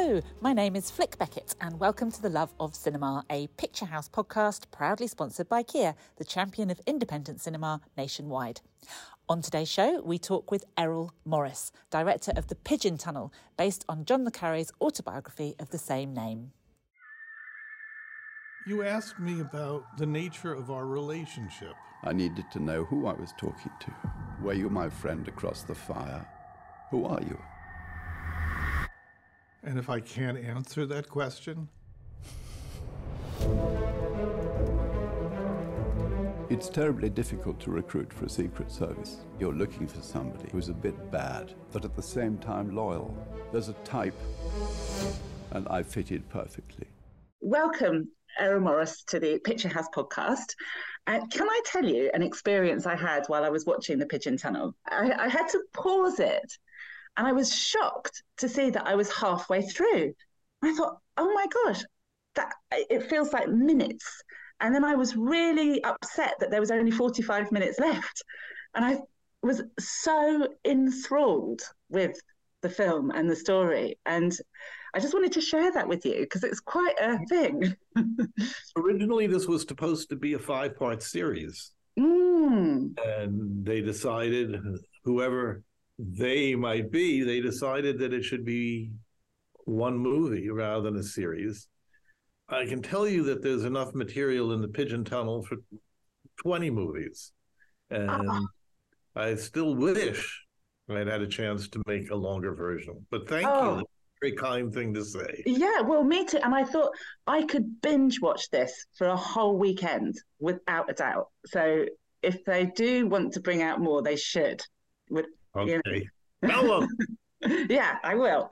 Hello, my name is Flick Beckett, and welcome to The Love of Cinema, a Picturehouse podcast proudly sponsored by Kia, the champion of independent cinema nationwide. On today's show, we talk with Errol Morris, director of The Pigeon Tunnel, based on John le Carré's autobiography of the same name. You asked me about the nature of our relationship. I needed to know who I was talking to. Were you my friend across the fire? Who are you? And if I can't answer that question, It's terribly difficult to recruit for a secret service. You're looking for somebody who's a bit bad, but at the same time loyal. There's a type, and I fitted perfectly. Welcome, Errol Morris, to the Picturehouse podcast. And can I tell you an experience I had while I was watching The Pigeon Tunnel? I, I had to pause it and I was shocked to see that I was halfway through. I thought, oh my gosh, that it feels like minutes. And then I was really upset that there was only 45 minutes left. And I was so enthralled with the film and the story. And I just wanted to share that with you because it's quite a thing. originally this was supposed to be a five part series. Mm. And they decided, whoever they might be, they decided that it should be one movie rather than a series. I can tell you that there's enough material in the Pigeon Tunnel for 20 movies. And uh-huh. I still wish I'd had a chance to make a longer version. But thank oh. you. Very kind thing to say. Yeah, well, me too. And I thought I could binge watch this for a whole weekend without a doubt. So if they do want to bring out more, they should. With Okay. Tell them. yeah, I will.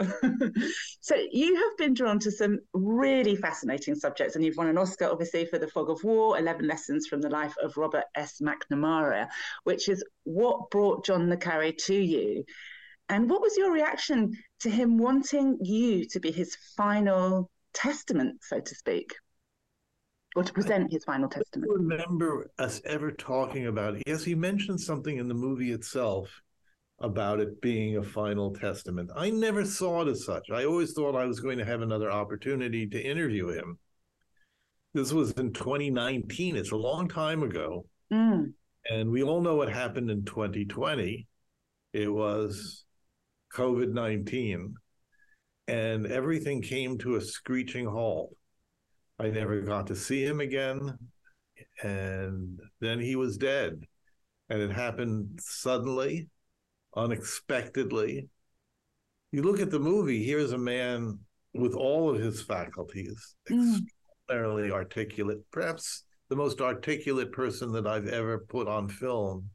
so you have been drawn to some really fascinating subjects, and you've won an Oscar, obviously, for The Fog of War, 11 Lessons from the Life of Robert S. McNamara, which is what brought John le Carré to you. And what was your reaction to him wanting you to be his final testament, so to speak? Or to present his final testament? I remember us ever talking about it. Yes, he mentioned something in the movie itself about it being a final testament. I never saw it as such. I always thought I was going to have another opportunity to interview him. This was in 2019. It's a long time ago. Mm. And we all know what happened in 2020. It was COVID 19, and everything came to a screeching halt. I never got to see him again. And then he was dead. And it happened suddenly unexpectedly. You look at the movie, here's a man with all of his faculties, mm. extraordinarily articulate, perhaps the most articulate person that I've ever put on film.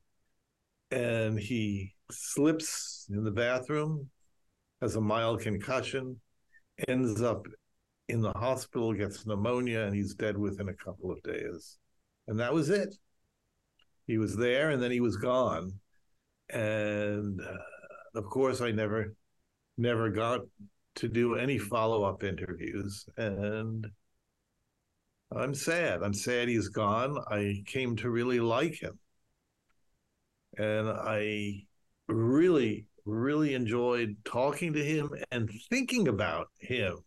And he slips in the bathroom, has a mild concussion, ends up in the hospital, gets pneumonia, and he's dead within a couple of days. And that was it. He was there and then he was gone and uh, of course, I never, never got to do any follow up interviews, and I'm sad. I'm sad he's gone. I came to really like him, and I really, really enjoyed talking to him and thinking about him.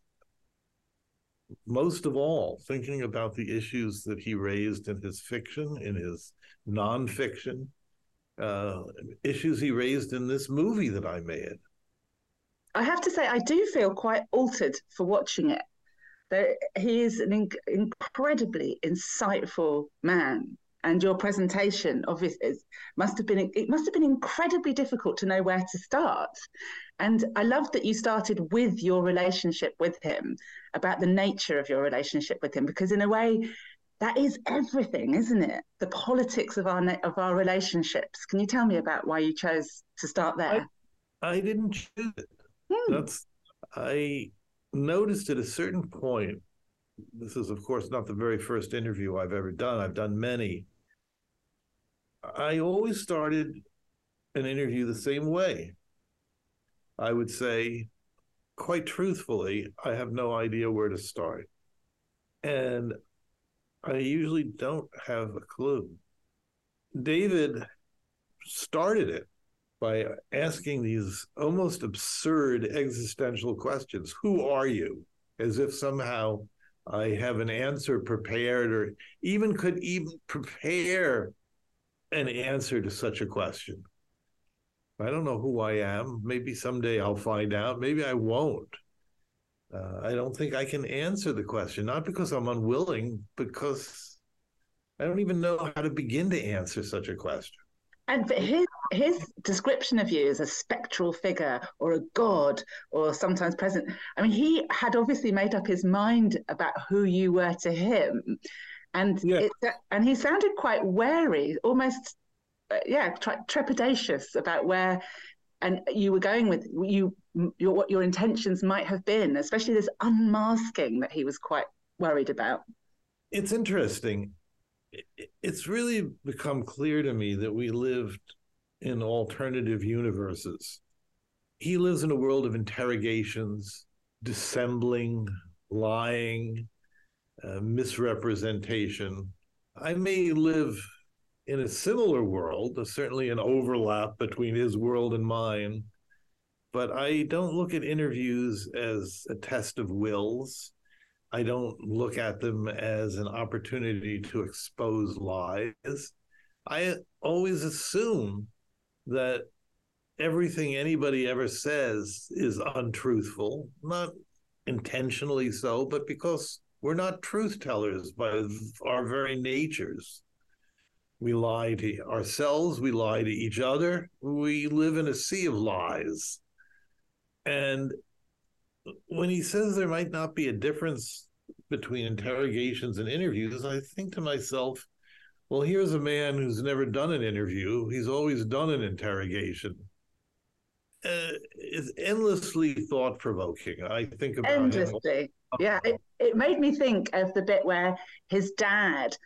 Most of all, thinking about the issues that he raised in his fiction, in his nonfiction, uh, issues he raised in this movie that I made. I have to say, I do feel quite altered for watching it. That he is an in- incredibly insightful man, and your presentation obviously must have been it must have been incredibly difficult to know where to start. And I love that you started with your relationship with him, about the nature of your relationship with him, because in a way, that is everything, isn't it? The politics of our of our relationships. Can you tell me about why you chose to start there? I, I didn't choose it. Hmm. That's I noticed at a certain point. This is, of course, not the very first interview I've ever done. I've done many. I always started an interview the same way. I would say, quite truthfully, I have no idea where to start. And I usually don't have a clue. David started it by asking these almost absurd existential questions. Who are you? As if somehow I have an answer prepared or even could even prepare an answer to such a question. I don't know who I am. Maybe someday I'll find out. Maybe I won't. Uh, I don't think I can answer the question, not because I'm unwilling, because I don't even know how to begin to answer such a question. And his his description of you as a spectral figure or a god or sometimes present, I mean, he had obviously made up his mind about who you were to him, and yeah. it, and he sounded quite wary, almost, uh, yeah, trepidatious about where and you were going with you your what your intentions might have been, especially this unmasking that he was quite worried about. It's interesting it's really become clear to me that we lived in alternative universes. He lives in a world of interrogations, dissembling, lying, uh, misrepresentation. I may live in a similar world, There's certainly an overlap between his world and mine, but I don't look at interviews as a test of wills. I don't look at them as an opportunity to expose lies. I always assume that everything anybody ever says is untruthful, not intentionally so, but because we're not truth tellers by our very natures. We lie to ourselves, we lie to each other, we live in a sea of lies. And when he says there might not be a difference between interrogations and interviews, I think to myself, well, here's a man who's never done an interview. He's always done an interrogation. Uh, it's endlessly thought provoking. I think about endlessly. Him. Yeah, it, it made me think of the bit where his dad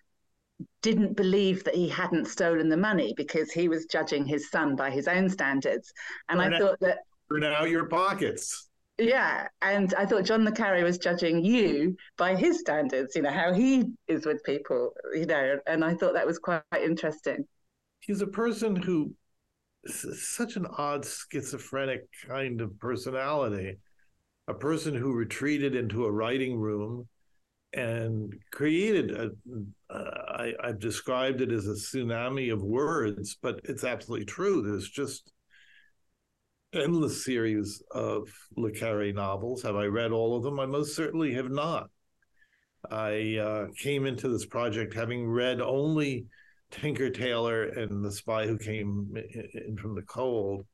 didn't believe that he hadn't stolen the money because he was judging his son by his own standards. And I thought that. Burn out your pockets. Yeah, and I thought John le Carré was judging you by his standards, you know, how he is with people, you know, and I thought that was quite interesting. He's a person who such an odd schizophrenic kind of personality, a person who retreated into a writing room and created a. I, I've described it as a tsunami of words, but it's absolutely true. There's just endless series of Le Carré novels. Have I read all of them? I most certainly have not. I uh, came into this project having read only Tinker Tailor and The Spy Who Came in from the Cold.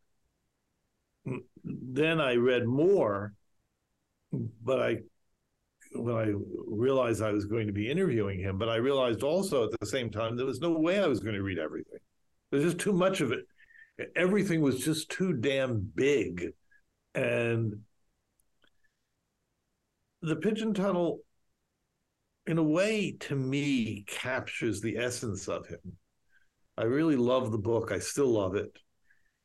Then I read more, but I when I realized I was going to be interviewing him, but I realized also at the same time there was no way I was going to read everything. There's just too much of it everything was just too damn big. And the Pigeon Tunnel, in a way, to me, captures the essence of him. I really love the book. I still love it.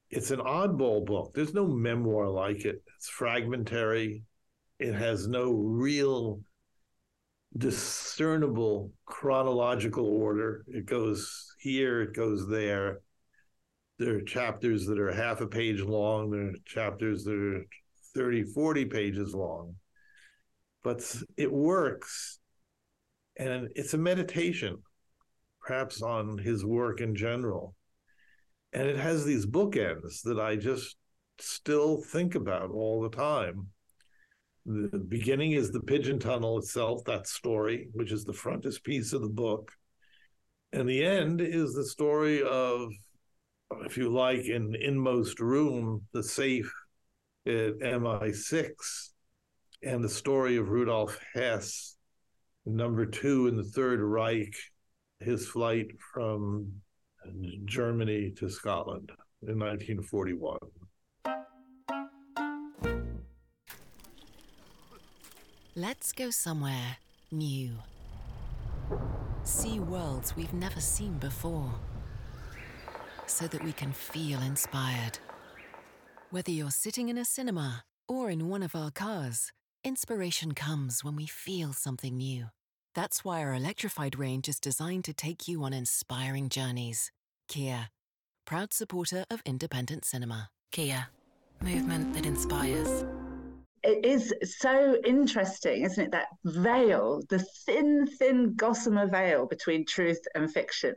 It's an oddball book. There's no memoir like it. It's fragmentary. It has no real discernible chronological order. It goes here, it goes there. There are chapters that are half a page long there are chapters that are 30 40 pages long. But it works and it's a meditation perhaps on his work in general. And it has these bookends that i just still think about all the time the beginning is the pigeon tunnel itself that story which is the frontispiece of the book and the end is the story of if you like, in inmost room, the safe at MI6, and the story of Rudolf Hess, number two in the Third Reich, his flight from Germany to Scotland in 1941. Let's go somewhere new. See worlds we've never seen before so that we can feel inspired. Whether you're sitting in a cinema or in one of our cars, inspiration comes when we feel something new. That's why our electrified range is designed to take you on inspiring journeys. Kia, proud supporter of independent cinema. Kia, movement that inspires. It is so interesting, isn't it? That veil, the thin, thin gossamer veil between truth and fiction,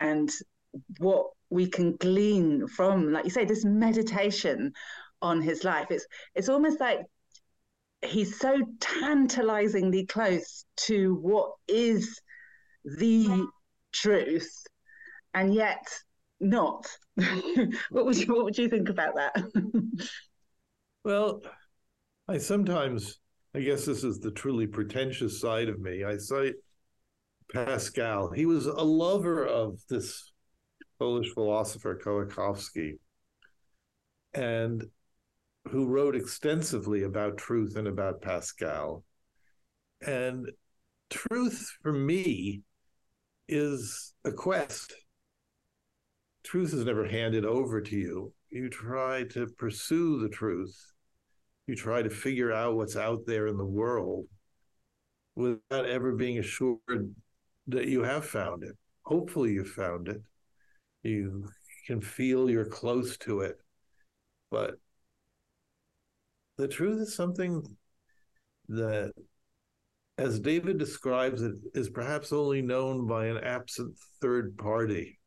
and what we can glean from, like you say, this meditation on his life. It's it's almost like he's so tantalizingly close to what is the truth, and yet not. what would you what would you think about that? well, I sometimes I guess this is the truly pretentious side of me. I cite Pascal. He was a lover of this Polish philosopher Kolakowski, and who wrote extensively about truth and about Pascal. And truth for me is a quest. Truth is never handed over to you. You try to pursue the truth. You try to figure out what's out there in the world without ever being assured that you have found it. Hopefully, you've found it. You can feel you're close to it. But the truth is something that, as David describes it, is perhaps only known by an absent third party.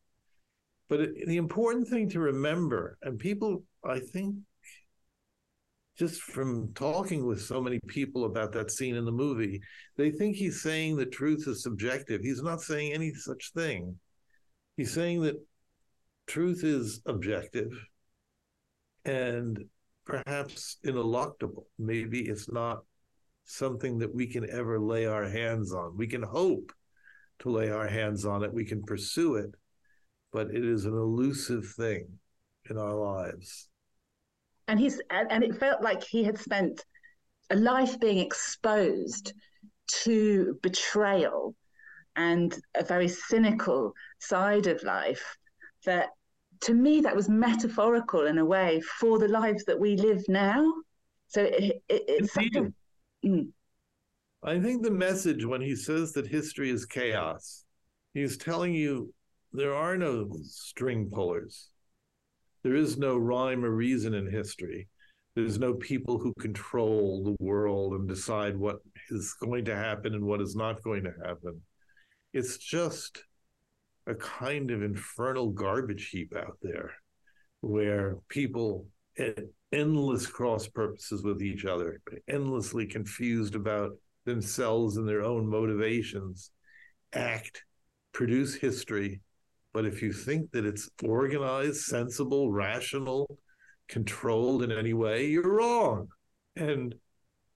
But the important thing to remember, and people, I think, just from talking with so many people about that scene in the movie, they think he's saying the truth is subjective. He's not saying any such thing. He's saying that truth is objective and perhaps ineluctable. Maybe it's not something that we can ever lay our hands on. We can hope to lay our hands on it, we can pursue it, but it is an elusive thing in our lives. And he's and it felt like he had spent a life being exposed to betrayal and a very cynical side of life that to me, that was metaphorical in a way for the lives that we live now. So it, it, it's something. Mm. I think the message when he says that history is chaos, he's telling you there are no string pullers. There is no rhyme or reason in history. There's no people who control the world and decide what is going to happen and what is not going to happen. It's just a kind of infernal garbage heap out there where people at endless cross purposes with each other, endlessly confused about themselves and their own motivations, act, produce history. But if you think that it's organized, sensible, rational, controlled in any way, you're wrong. And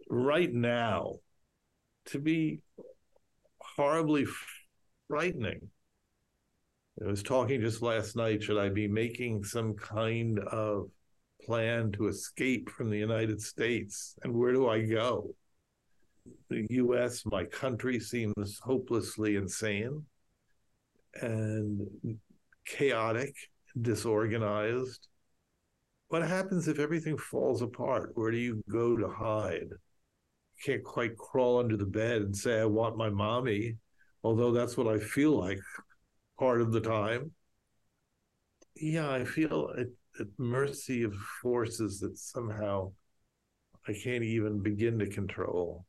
right now, to be horribly frightening I was talking just last night. Should I be making some kind of plan to escape from the United States? And where do I go? The US, my country, seems hopelessly insane and chaotic, disorganized. What happens if everything falls apart? Where do you go to hide? You can't quite crawl under the bed and say, I want my mommy, although that's what I feel like part of the time. Yeah, I feel at, at mercy of forces that somehow I can't even begin to control.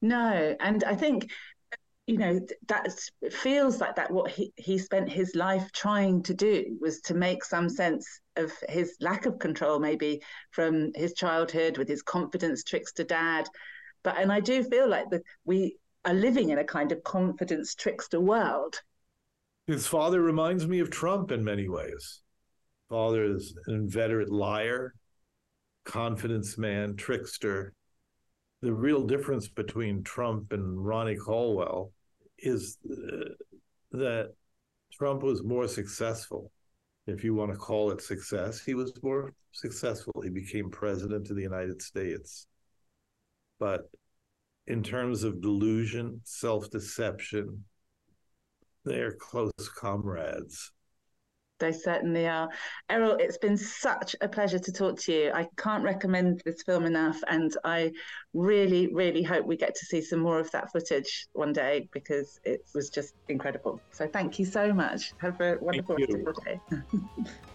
No, and I think you know that feels like that what he, he spent his life trying to do was to make some sense of his lack of control maybe from his childhood with his confidence trickster dad but and i do feel like that we are living in a kind of confidence trickster world his father reminds me of Trump in many ways. Father is an inveterate liar, confidence man, trickster. The real difference between Trump and Ronnie Cornwell is uh, that Trump was more successful, if you want to call it success. He was more successful. He became president of the United States. But in terms of delusion, self deception, they're close comrades. They certainly are. Errol, it's been such a pleasure to talk to you. I can't recommend this film enough, and I really, really hope we get to see some more of that footage one day because it was just incredible. So thank you so much. Have a wonderful rest of your day.